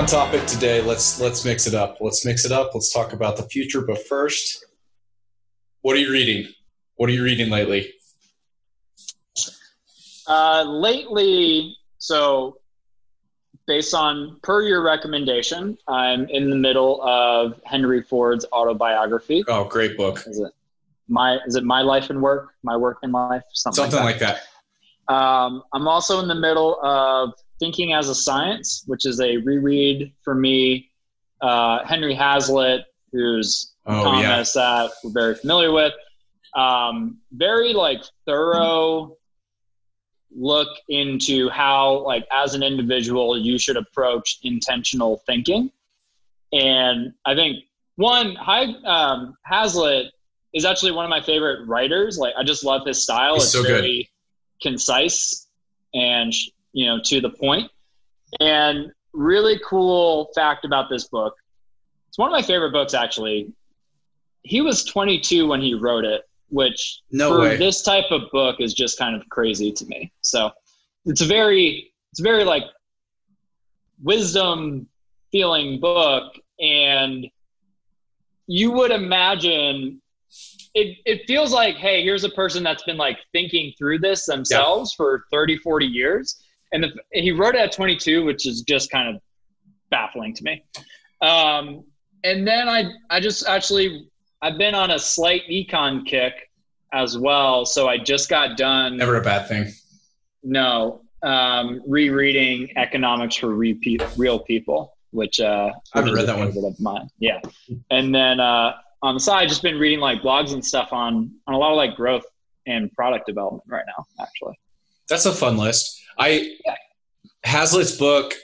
fun topic today. Let's let's mix it up. Let's mix it up. Let's talk about the future. But first, what are you reading? What are you reading lately? Uh, lately, so based on per your recommendation, I'm in the middle of Henry Ford's autobiography. Oh, great book. Is it my is it my life and work? My work and life? Something, Something like that. Like that. Um, I'm also in the middle of Thinking as a Science, which is a reread for me. Uh, Henry Hazlitt, who's oh, yeah. that we're very familiar with. Um, very like thorough look into how like as an individual you should approach intentional thinking and i think one High, um, hazlitt is actually one of my favorite writers like i just love his style He's it's so very good. concise and you know to the point. and really cool fact about this book it's one of my favorite books actually he was 22 when he wrote it which no for way. this type of book is just kind of crazy to me. So it's a very it's a very like wisdom feeling book and you would imagine it, it feels like hey here's a person that's been like thinking through this themselves yeah. for 30 40 years and the, he wrote it at 22 which is just kind of baffling to me um, and then i i just actually I've been on a slight econ kick as well. So I just got done. Never a bad thing. No, um, rereading Economics for Repeat, Real People, which uh, I haven't read that one. Of mine. Yeah, and then uh, on the side, just been reading like blogs and stuff on on a lot of like growth and product development right now. Actually, that's a fun list. I yeah. Hazlitt's book.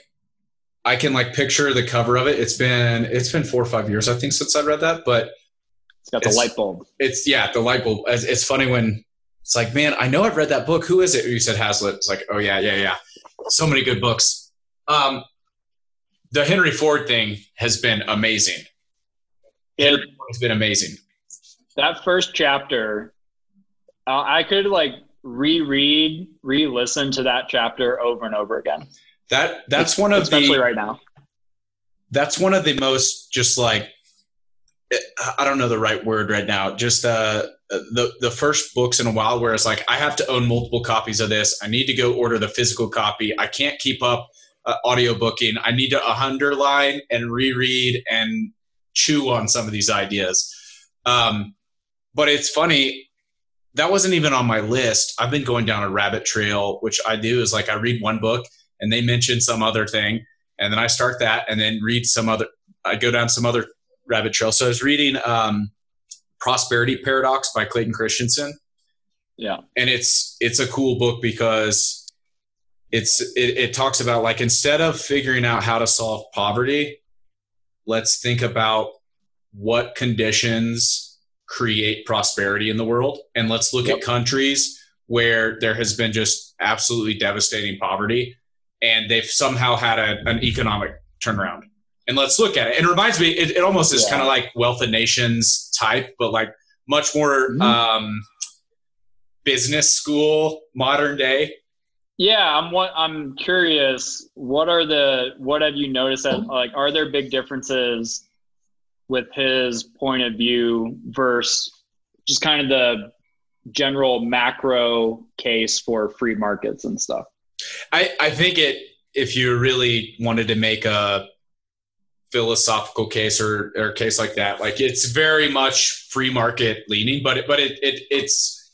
I can like picture the cover of it. It's been it's been four or five years I think since I read that, but it's got the it's, light bulb. It's yeah, the light bulb. It's, it's, funny when it's like, man, I know I've read that book. Who is it? You said Hazlitt. It's like, oh yeah, yeah, yeah. So many good books. Um, the Henry Ford thing has been amazing. It, has been amazing. That first chapter, uh, I could like reread, re-listen to that chapter over and over again. That that's one of especially the, right now. That's one of the most just like I don't know the right word right now. Just uh, the the first books in a while where it's like I have to own multiple copies of this. I need to go order the physical copy. I can't keep up uh, audio booking. I need to underline and reread and chew on some of these ideas. Um, but it's funny that wasn't even on my list. I've been going down a rabbit trail, which I do is like I read one book and they mention some other thing, and then I start that and then read some other. I go down some other rabbit trail. So I was reading um, Prosperity Paradox by Clayton Christensen. Yeah, and it's it's a cool book because it's it, it talks about like instead of figuring out how to solve poverty, let's think about what conditions create prosperity in the world, and let's look yep. at countries where there has been just absolutely devastating poverty, and they've somehow had a, an economic turnaround and let's look at it. And it reminds me, it, it almost is yeah. kind of like Wealth of Nations type, but like much more mm-hmm. um, business school, modern day. Yeah, I'm what I'm curious. What are the what have you noticed that like are there big differences with his point of view versus just kind of the general macro case for free markets and stuff? I I think it if you really wanted to make a philosophical case or, or case like that. Like it's very much free market leaning, but it, but it, it it's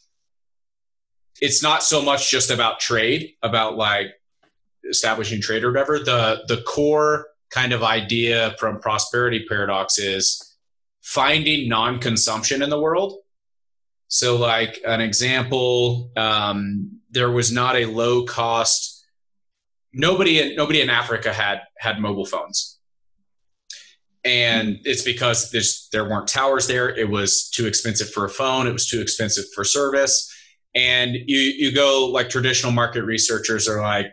it's not so much just about trade, about like establishing trade or whatever. The the core kind of idea from prosperity paradox is finding non-consumption in the world. So, like an example, um, there was not a low cost. Nobody in nobody in Africa had had mobile phones and it's because there weren't towers there. It was too expensive for a phone. It was too expensive for service. And you you go like traditional market researchers are like,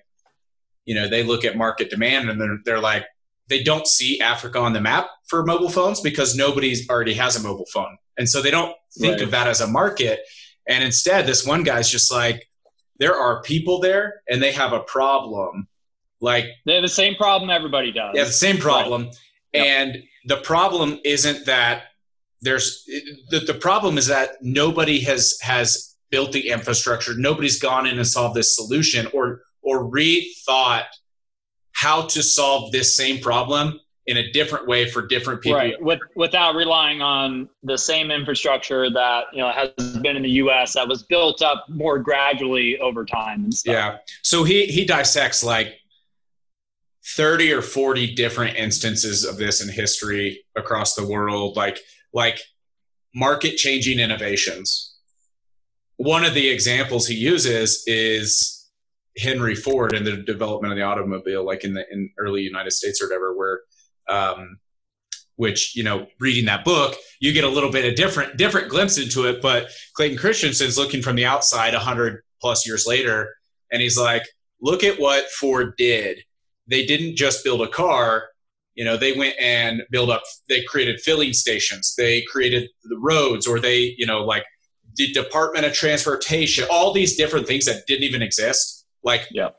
you know, they look at market demand and they're they're like, they don't see Africa on the map for mobile phones because nobody already has a mobile phone, and so they don't think right. of that as a market. And instead, this one guy's just like, there are people there, and they have a problem Like they have the same problem everybody does. Yeah, the same problem. Right. Yep. And the problem isn't that there's the, the problem is that nobody has has built the infrastructure. Nobody's gone in and solved this solution or or rethought how to solve this same problem in a different way for different people. Right. With, without relying on the same infrastructure that you know has been in the U.S. that was built up more gradually over time. And stuff. Yeah. So he he dissects like 30 or 40 different instances of this in history across the world like like market changing innovations one of the examples he uses is henry ford and the development of the automobile like in the in early united states or whatever where um, which you know reading that book you get a little bit of different different glimpse into it. But clayton christensen's looking from the outside 100 plus years later and he's like look at what ford did. They didn't just build a car. You know they went and built up they created filling stations. They created the roads or they you know like the department of transportation all these different things that didn't even exist like yeah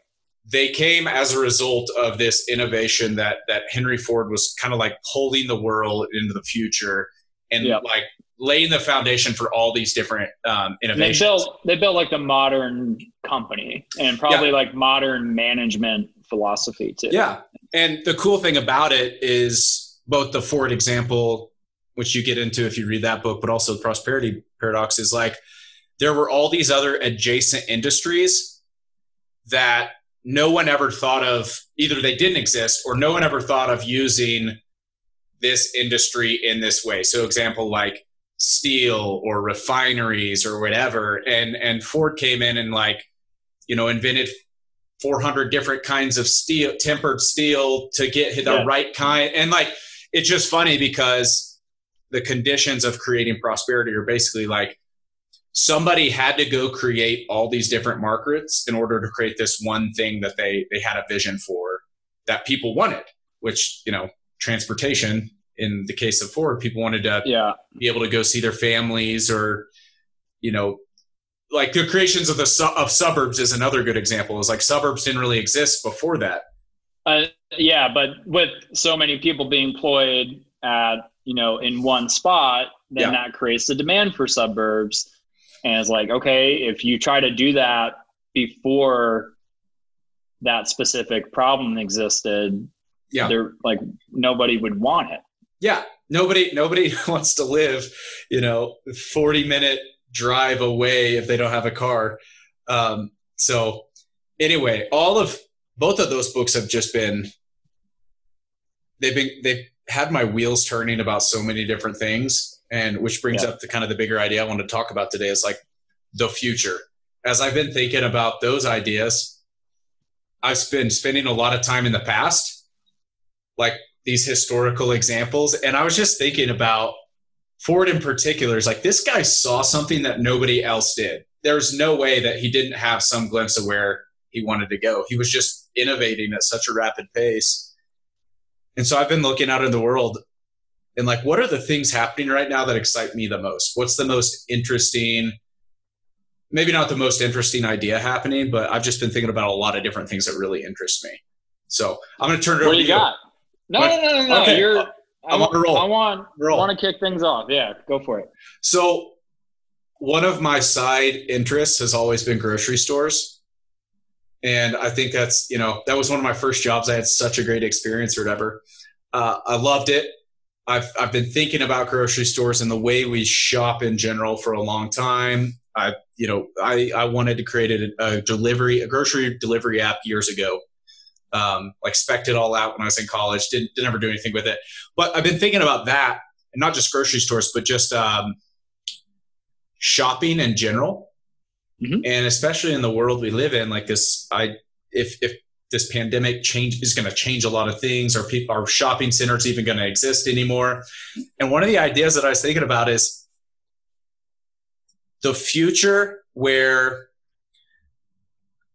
they came as a result of this innovation that that henry ford was kind of like pulling the world into the future and yep. like laying the foundation for all these different um, innovations. they built they built like the modern company and probably yeah. like modern management philosophy too. Yeah. And the cool thing about it is both the Ford example, which you get into if you read that book, but also the prosperity paradox is like there were all these other adjacent industries that no one ever thought of either they didn't exist or no one ever thought of using this industry in this way. So example like steel or refineries or whatever and and Ford came in and like you know invented 400 different kinds of steel, tempered steel to get the yeah. right kind. And like, it's just funny because the conditions of creating prosperity are basically like somebody had to go create all these different markets in order to create this one thing that they they had a vision for that people wanted, which you know, transportation. In the case of Ford, people wanted to yeah. be able to go see their families or you know like the creations of the su- of suburbs is another good example. Is like suburbs didn't really exist before that. Uh, yeah, but with so many people being employed at you know in one spot, then yeah. that creates the demand for suburbs. And it's like, okay, if you try to do that before that specific problem existed, yeah, there like nobody would want it. Yeah, nobody nobody wants to live, you know, forty minute drive away if they don't have a car. Um, so anyway, all of both of those books have just been they've been they've had my wheels turning about so many different things. And which brings yeah. up the kind of the bigger idea I want to talk about today is like the future. As I've been thinking about those ideas, I've been spending a lot of time in the past, like these historical examples. And I was just thinking about Ford in particular is like this guy saw something that nobody else did. There's no way that he didn't have some glimpse of where he wanted to go. He was just innovating at such a rapid pace. And so I've been looking out in the world and like what are the things happening right now that excite me the most? What's the most interesting maybe not the most interesting idea happening, but I've just been thinking about a lot of different things that really interest me. So I'm going to turn it what over to What do you. Got? No, no, no, no, no. Okay. You're I'm on a roll. I want roll. want to kick things off. Yeah, go for it. So, one of my side interests has always been grocery stores, and I think that's you know that was one of my first jobs. I had such a great experience or whatever. Uh, I loved it. I've I've been thinking about grocery stores and the way we shop in general for a long time. I you know I I wanted to create a, a delivery a grocery delivery app years ago um, like spec it all out when I was in college. Didn't, didn't ever do anything with it. But I've been thinking about that, and not just grocery stores, but just um, shopping in general, mm-hmm. and especially in the world we live in. Like this, I if if this pandemic change is going to change a lot of things, or people, are shopping centers even going to exist anymore? And one of the ideas that I was thinking about is the future where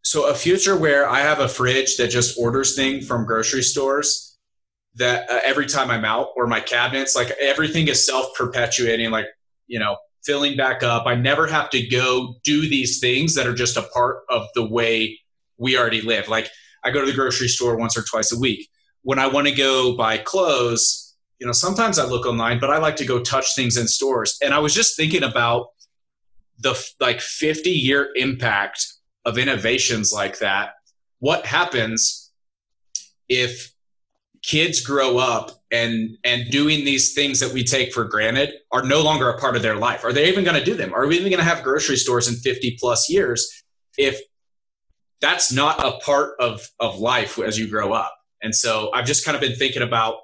so a future where I have a fridge that just orders things from grocery stores that uh, every time I'm out or my cabinets, like everything is self perpetuating, like, you know, filling back up. I never have to go do these things that are just a part of the way we already live. Like I go to the grocery store once or twice a week. When I want to go buy clothes, you know, sometimes I look online, but I like to go touch things in stores. And I was just thinking about the like 50 year impact of innovations like that. What happens if kids grow up and and doing these things that we take for granted are no longer a part of their life are they even going to do them are we even going to have grocery stores in 50 plus years if that's not a part of of life as you grow up. And so i've just kind of been thinking about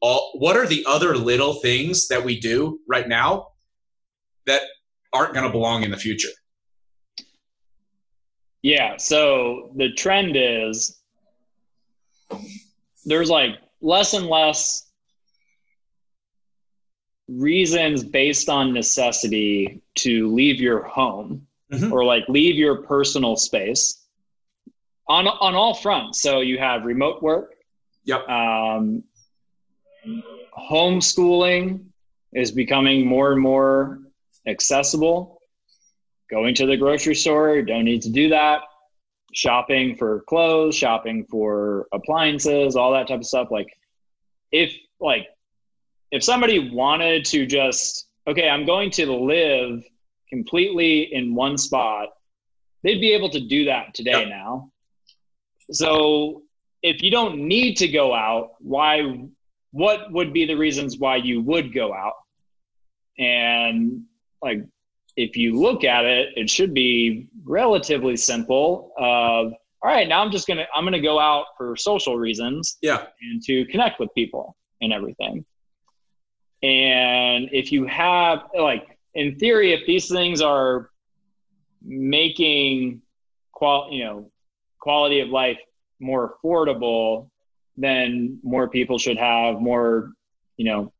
all what are the other little things that we do right now that aren't going to belong in the future? Yeah so the trend is there's like less and less reasons based on necessity to leave your home mm-hmm. or like leave your personal space on on all fronts. So you have remote work. Yep. Um, homeschooling is becoming more and more accessible. Going to the grocery store, don't need to do that shopping for clothes, shopping for appliances, all that type of stuff. Like if like if somebody wanted to just okay, I'm going to live completely in one spot, they'd be able to do that today yep. now. So if you don't need to go out, why what would be the reasons why you would go out? And like if you look at it, it should be relatively simple. Of all right, now I'm just gonna I'm gonna go out for social reasons, yeah, and to connect with people and everything. And if you have like in theory, if these things are making qual you know quality of life more affordable, then more people should have more you know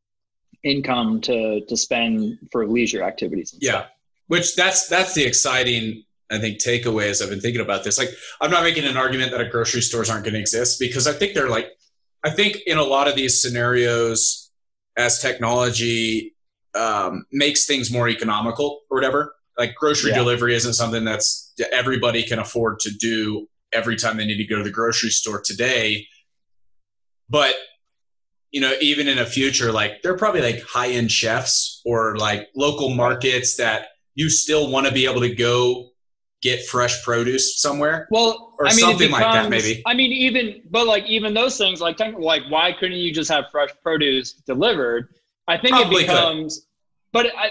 income to to spend for leisure activities. yeah. Stuff which that's that's the exciting I think takeaways I've been thinking about this. Like I'm not making an argument that a grocery stores aren't going to exist because I think they're like I think in a lot of these scenarios as technology um, makes things more economical or whatever. Like grocery yeah. delivery isn't something that's everybody can afford to do every time they need to go to the grocery store today. But you know, even in a future, like they're probably like high end chefs or like local markets that you still want to be able to go get fresh produce somewhere. Well, or I mean, something becomes, like that, maybe. I mean, even but like even those things, like like why couldn't you just have fresh produce delivered? I think Probably it becomes. Could. But I,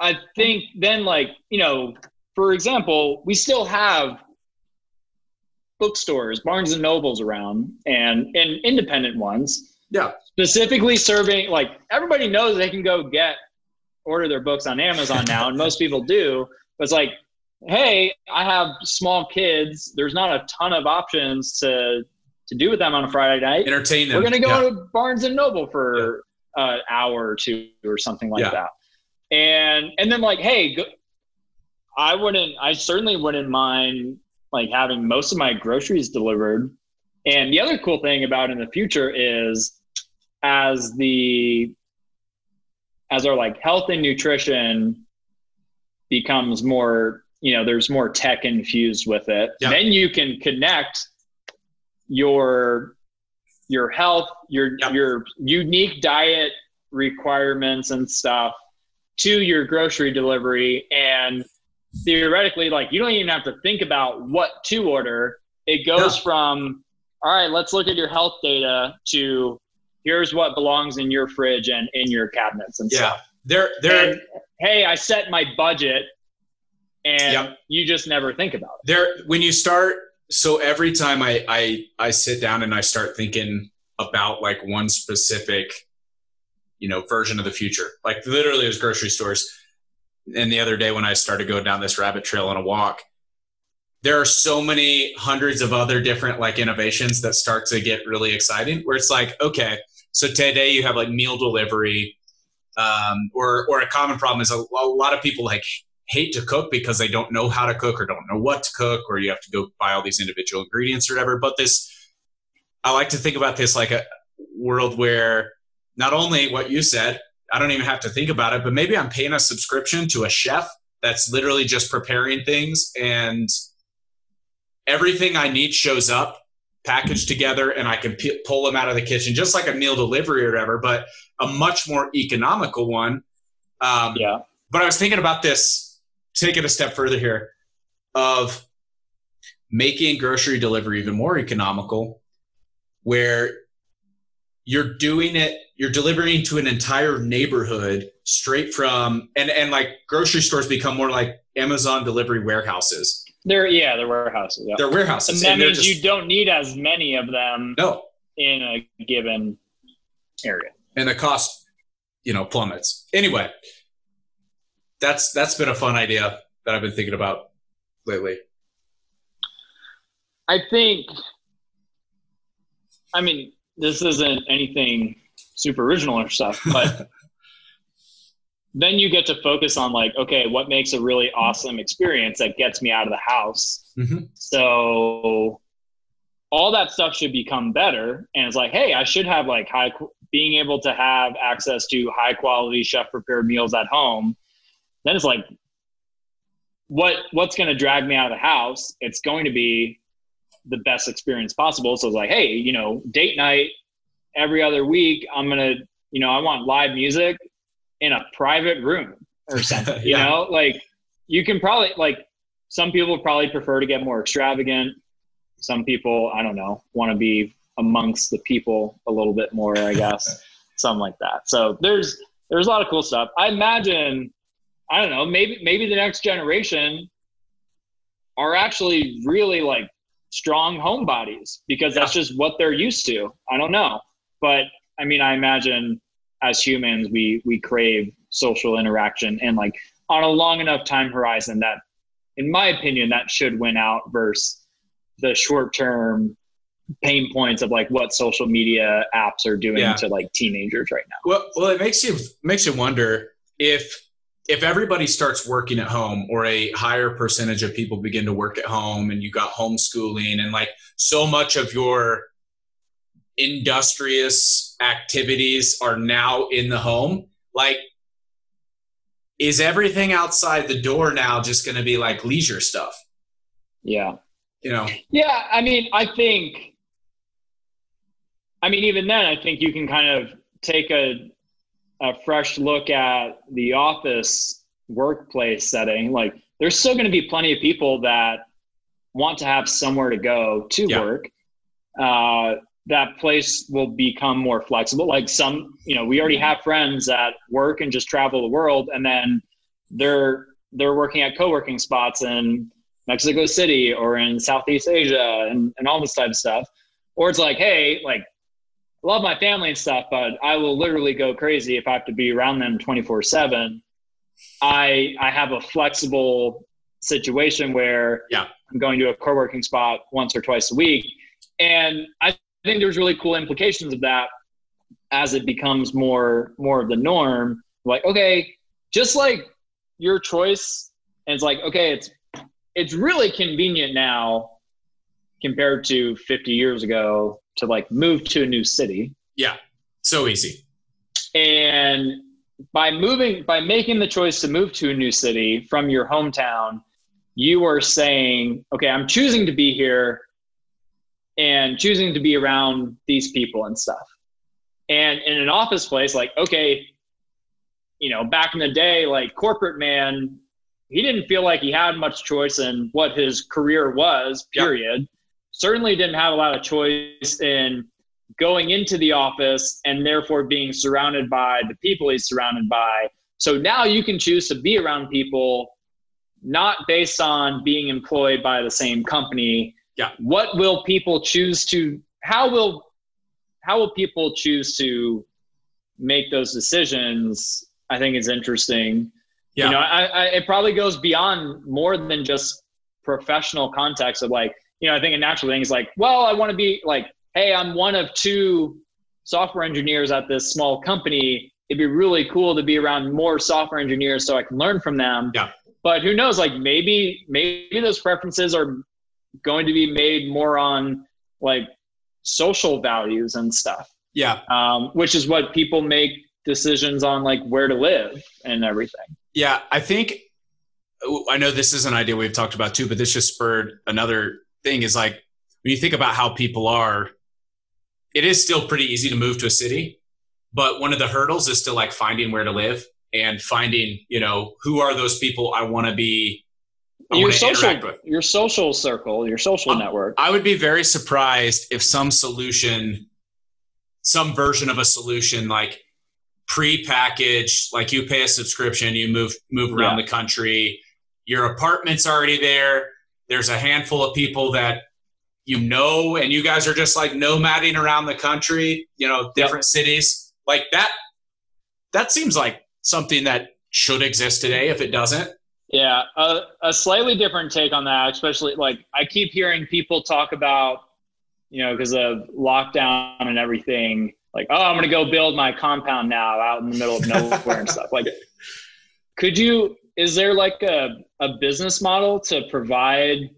I think then like you know, for example, we still have bookstores, Barnes and Nobles around, and and independent ones. Yeah. Specifically serving like everybody knows they can go get order their books on Amazon now, and most people do. But it's like, hey, I have small kids. There's not a ton of options to to do with them on a Friday night. Entertain them. We're gonna go yeah. to Barnes and Noble for yeah. an hour or two or something like yeah. that. And and then like, hey, go, I wouldn't. I certainly wouldn't mind like having most of my groceries delivered. And the other cool thing about in the future is as the as our like health and nutrition becomes more you know there's more tech infused with it yeah. then you can connect your your health your yeah. your unique diet requirements and stuff to your grocery delivery and theoretically like you don't even have to think about what to order it goes yeah. from all right let's look at your health data to here's what belongs in your fridge and in your cabinets and yeah. stuff. They're they're and, hey, I set my budget and yep. you just never think about it. There when you start so every time I I I sit down and I start thinking about like one specific you know version of the future. Like literally as grocery stores. And the other day when I started going down this rabbit trail on a walk, there are so many hundreds of other different like innovations that start to get really exciting where it's like okay so today you have like meal delivery um, or or a common problem is a, a, lot of people like hate to cook because they don't know how to cook or don't know what to cook or you have to go buy all these individual ingredients or whatever. But this i like to think about this like a world where not only what you said i don't even have to think about it but maybe i'm paying a subscription to a chef that's literally just preparing things and everything I need shows up packaged together and I can p- pull them out of the kitchen, just like a meal delivery or whatever, but a much more economical one. Um, yeah. But I was thinking about this, take it a step further here, of making grocery delivery even more economical, where you're doing it, you're delivering to an entire neighborhood straight from, and and like grocery stores become more like Amazon delivery warehouses. They're yeah, they're warehouses. Yeah. They're warehouses. And that means just, you don't need as many of them. No. In a given area. And the cost, you know, plummets. Anyway, that's that's been a fun idea that I've been thinking about lately. I think. I mean, this isn't anything super original or stuff, but then you get to focus on like okay what makes a really awesome experience that gets me out of the house. Mm-hmm. so all that stuff should become better. And it's like hey i should have like high being able to have access to high quality chef prepared meals at home. Then it's like what what's going to drag me out of the house? It's going to be the best experience possible. So it's like hey you know date night every other week i'm to you know i want live music in a private room or something. yeah. You know, like you can probably like some people probably prefer to get more extravagant. Some people, I don't know, want to be amongst the people a little bit more, I guess. something like that. So there's there's a lot of cool stuff. I imagine, I don't know, maybe maybe the next generation are actually really like strong homebodies because that's just what they're used to. I don't know. But I mean, I imagine as humans we we crave social interaction and like on a long enough time horizon that in my opinion that should win out versus the short term pain points of like what social media apps are doing yeah. to like teenagers right now well well it makes you makes you wonder if if everybody starts working at home or a higher percentage of people begin to work at home and you got homeschooling and like so much of your industrious activities are now in the home like is everything outside the door now just going to be like leisure stuff? Yeah. You know? Yeah i mean i think i mean even then i think you can kind of take a a fresh look at the office workplace setting. Like there's still going to be plenty of people that want to have somewhere to go to yeah. work. Uh, that place will become more flexible. Like some, you know, we already have friends that work and just travel the world, and then they're they're working at co-working spots in Mexico City or in Southeast Asia and, and all this type of stuff. Or it's like, hey, like love my family and stuff, but I will literally go crazy if I have to be around them 24 seven. I, I have a flexible situation where yeah. I'm going to a co-working spot once or twice a week. And I I think there's really cool implications of that as it becomes more more of the norm. Like, okay, just like your choice, and it's like, okay, it's it's really convenient now compared to 50 years ago to like move to a new city. Yeah, so easy. And by moving, by making the choice to move to a new city from your hometown, you are saying, okay, I'm choosing to be here and choosing to be around these people and stuff. And in an office place, like, okay, you know, back in the day, like corporate man, he didn't feel like he had much choice in what his career was, period. Yep. Certainly didn't have a lot of choice in going into the office and therefore being surrounded by the people he's surrounded by. So now you can choose to be around people not based on being employed by the same company yeah. What will people choose to? How will how will people choose to make those decisions? I think is interesting. Yeah. You know, I, I, it probably goes beyond more than just professional context of like, you know, I think a natural thing is like, well, I want to be like, hey, I'm one of two software engineers at this small company. It'd be really cool to be around more software engineers so I can learn from them. Yeah. But who knows? Like maybe maybe those preferences are going to be made more on like social values and stuff. Yeah. Um, which is what people make decisions on like where to live and everything. Yeah. I think, I know this is an idea we've talked about too, but this just spurred another thing is like when you think about how people are, it is still pretty easy to move to a city, but one of the hurdles is still like finding where to live and finding, you know, who are those people I want to be. Your social, your social circle, your social network. I would be very surprised if some solution, some version of a solution, like pre-packaged, like you pay a subscription, you move move around yeah. the country, your apartment's already there. There's a handful of people that you know, and you guys are just like nomading around the country, you know, different yep. cities. Like that, that seems like something that should exist today if it doesn't. Yeah, a, a slightly different take on that, especially like I keep hearing people talk about, you know, because of lockdown and everything, like, oh, I'm going to go build my compound now out in the middle of nowhere and stuff. Like, could you, is there like a, a business model to provide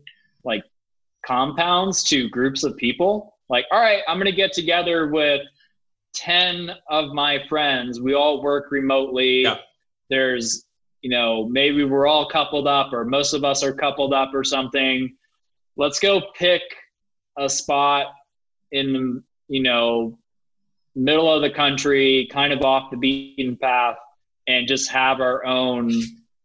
like compounds to groups of people. Like, all right, I'm going to get together with 10 of my friends. We all work remotely. Yeah. There's, you know, maybe we're all coupled up or most of us are coupled up or something. Let's go pick a spot in the, you know, middle of the country, kind of off the beaten path, and just have our own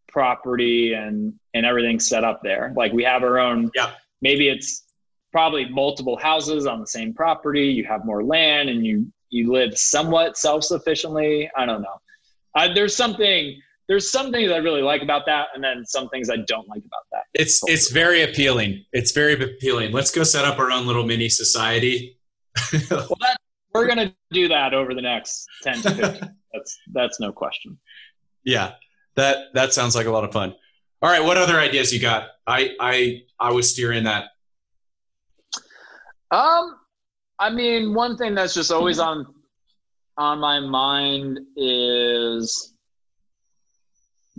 property and and everything set up there. Like we have our own yeah maybe it's probably multiple houses on the same property you have more land and you you live somewhat self-sufficiently i don't know uh, there's something there's some things i really like about that and then some things i don't like about that. It's it's very appealing. It's very appealing. Let's go set up our own little mini society. Well that, we're going to do that over the next 10 to 15 that's that's no question. Yeah that that sounds like a lot of fun. All right, what other ideas you got? I I I was steering that. Um, I mean, one thing that's just always on on my mind is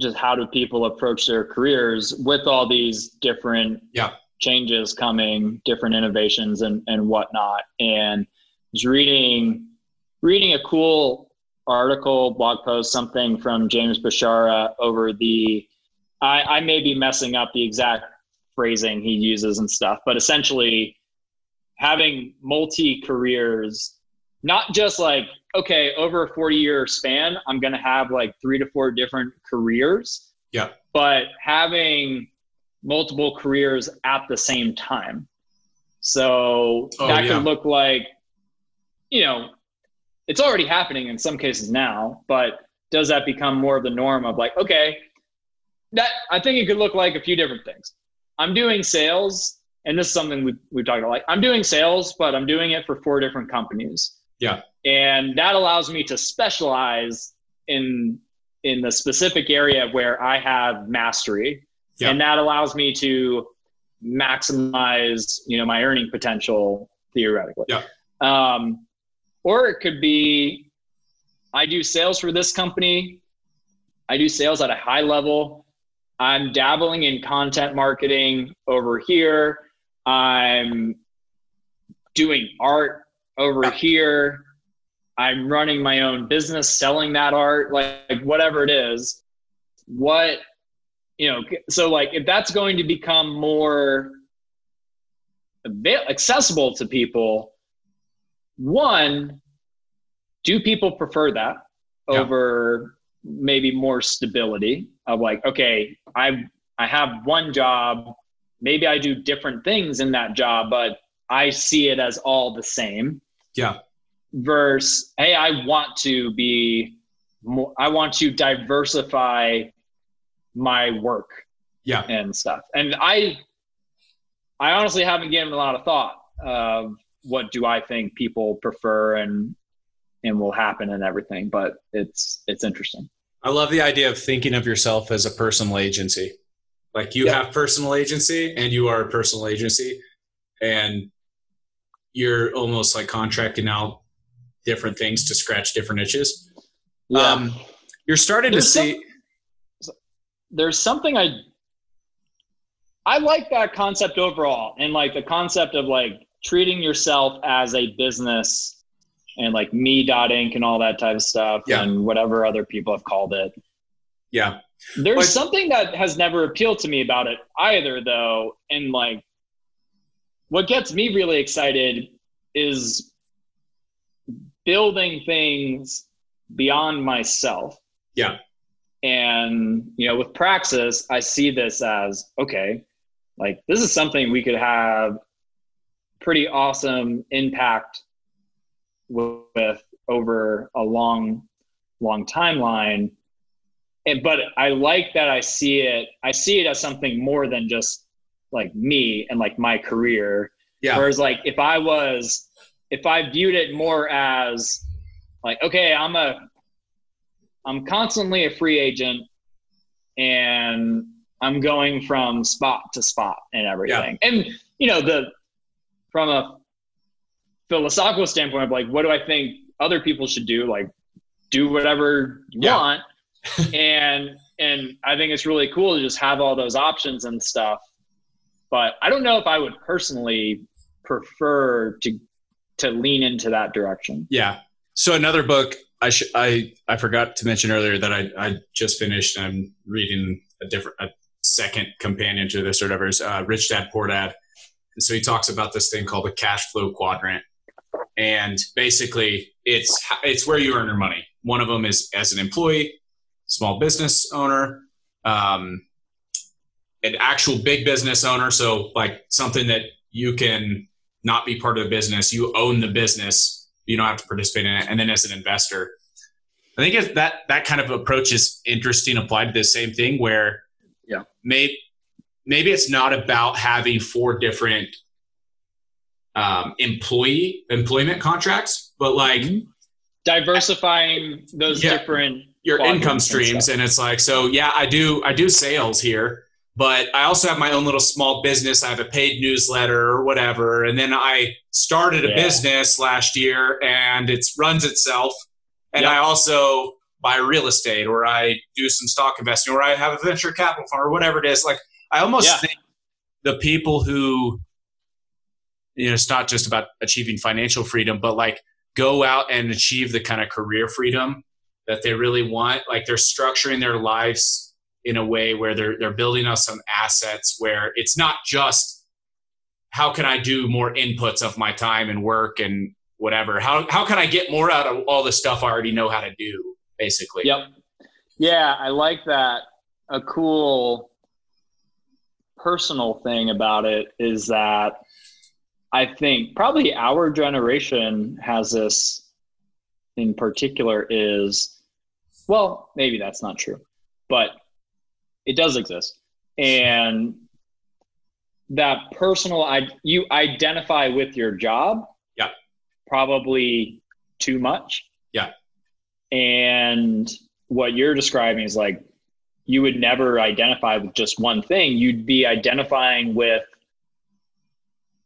just how do people approach their careers with all these different yeah. changes coming, different innovations and and whatnot. And just reading reading a cool article, blog post, something from James Bashara over the I, I may be messing up the exact phrasing he uses and stuff, but essentially having multi careers, not just like, okay, over a 40 year span, I'm going to have like three to four different careers. Yeah. But having multiple careers at the same time. So oh, that yeah. could look like, you know, it's already happening in some cases now, but does that become more of the norm of like, okay, that I think it could look like a few different things. I'm doing sales, and this is something we we talked about. Like I'm doing sales, but I'm doing it for four different companies. Yeah, and that allows me to specialize in in the specific area where I have mastery, yeah. and that allows me to maximize you know my earning potential theoretically. Yeah. Um, or it could be I do sales for this company. I do sales at a high level I'm dabbling in content marketing over here. I'm doing art over here. I'm running my own business, selling that art, like, like whatever it is. What, you know, so like if that's going to become more accessible to people, one, do people prefer that yeah. over maybe more stability of like, okay, I I have one job, maybe I do different things in that job, but I see it as all the same. Yeah. Versus, hey, I want to be more, I want to diversify my work. Yeah. And stuff. And I I honestly haven't given a lot of thought of what do I think people prefer and and will happen and everything, but it's it's interesting. I love the idea of thinking of yourself as a personal agency. Like you have personal agency and you are a personal agency and you're almost like contracting out different things to scratch different itches. Yeah. Um, you're starting there's to see. Some, there's something I I like that concept overall, and like the concept of like treating yourself as a business and like me dot inc and all that type of stuff yeah. and whatever other people have called it yeah there's but, something that has never appealed to me about it either though and like what gets me really excited is building things beyond myself. Yeah. And, you know, with Praxis, I see this as okay, like this is something we could have pretty awesome impact with, with over a long, long timeline. And, but I like that I see it, I see it as something more than just like me and like my career. Yeah. Whereas like if I was, if I viewed it more as like, okay, I'm a I'm constantly a free agent and I'm going from spot to spot and everything. Yeah. And you know, the from a philosophical standpoint of like what do I think other people should do? Like do whatever you yeah. want. and and I think it's really cool to just have all those options and stuff. But I don't know if I would personally prefer to to lean into that direction. Yeah. So another book I sh- I I forgot to mention earlier that I I just finished. I'm reading a different a second companion to this or whatever. Is, uh, Rich Dad Poor Dad, and so he talks about this thing called the cash flow quadrant, and basically it's it's where you earn your money. One of them is as an employee, small business owner, um, an actual big business owner. So like something that you can not be part of the business, you own the business you don't have to participate in it. And then as an investor, I think that that kind of approach is interesting applied to the same thing where yeah maybe maybe it's not about having four different um, employee employment contracts, but like mm-hmm. diversifying those yeah, different your income streams. And, and it's like, so yeah, I do I do sales here, but I also have my own little small business. I have a paid newsletter or whatever. And then I started a yeah. business last year and it runs itself. And yep. I also buy real estate or I do some stock investing or I have a venture capital fund or whatever it is. Like I almost yeah. think the people who, you know, it's not just about achieving financial freedom, but like go out and achieve the kind of career freedom that they really want. Like they're structuring their lives in a way where they're they're building us some assets where it's not just how can I do more inputs of my time and work and whatever. How how can I get more out of all the stuff I already know how to do, basically. Yep. Yeah, I like that. A cool personal thing about it is that I think probably our generation has this in particular is well, maybe that's not true. But it does exist. And that personal i you identify with your job yeah. probably too much. Yeah. And what you're describing is like you would never identify with just one thing. You'd be identifying with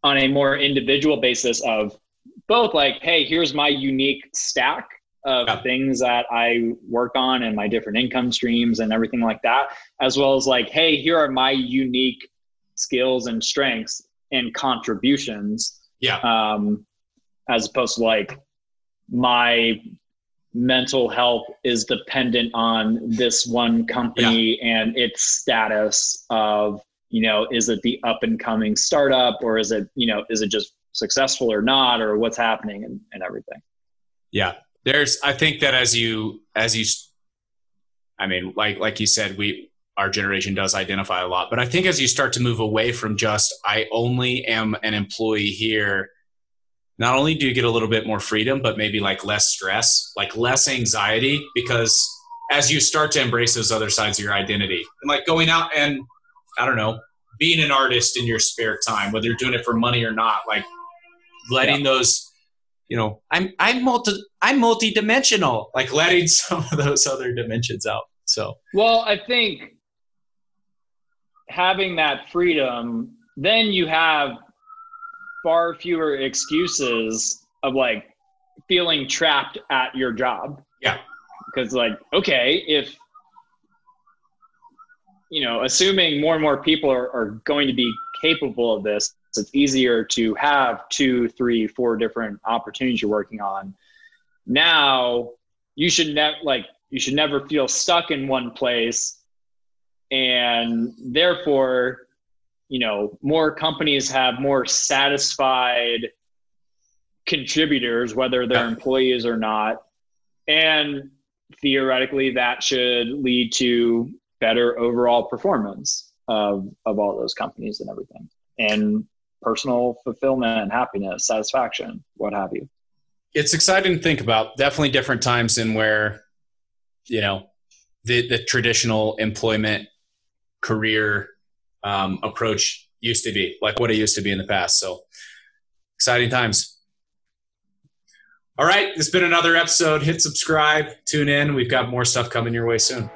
on a more individual basis of both like hey here's my unique stack of yeah. things that I work on and my different income streams and everything like that, as well as like, hey, here are my unique skills and strengths and contributions. Yeah. Um, as opposed to like my mental health is dependent on this one company yeah. and its status of, you know, is it the up and coming startup or is it, you know, is it just successful or not or what's happening and, and everything. Yeah there's i think that as you as you i mean like like you said we our generation does identify a lot but i think as you start to move away from just i only am an employee here not only do you get a little bit more freedom but maybe like less stress like less anxiety because as you start to embrace those other sides of your identity and like going out and i don't know being an artist in your spare time whether you're doing it for money or not like letting yeah. those you know, I'm I'm multi I'm multi-dimensional, like letting some of those other dimensions out. So well, I think having that freedom, then you have far fewer excuses of like feeling trapped at your job. Yeah. Because like, okay, if you know, assuming more and more people are, are going to be capable of this, it's easier to have two, three, four different opportunities you're working on. Now you should never like you should never feel stuck in one place. And therefore you know more companies have more satisfied contributors whether they're employees or not. And theoretically that should lead to better overall performance of, of all those companies and everything. And personal fulfillment happiness satisfaction what have you it's exciting to think about definitely different times in where you know the, the traditional employment career um, approach used to be, like what it used to be in the past. So exciting times. All right, it's been another episode. Hit subscribe, tune in. We've got more stuff coming your way soon.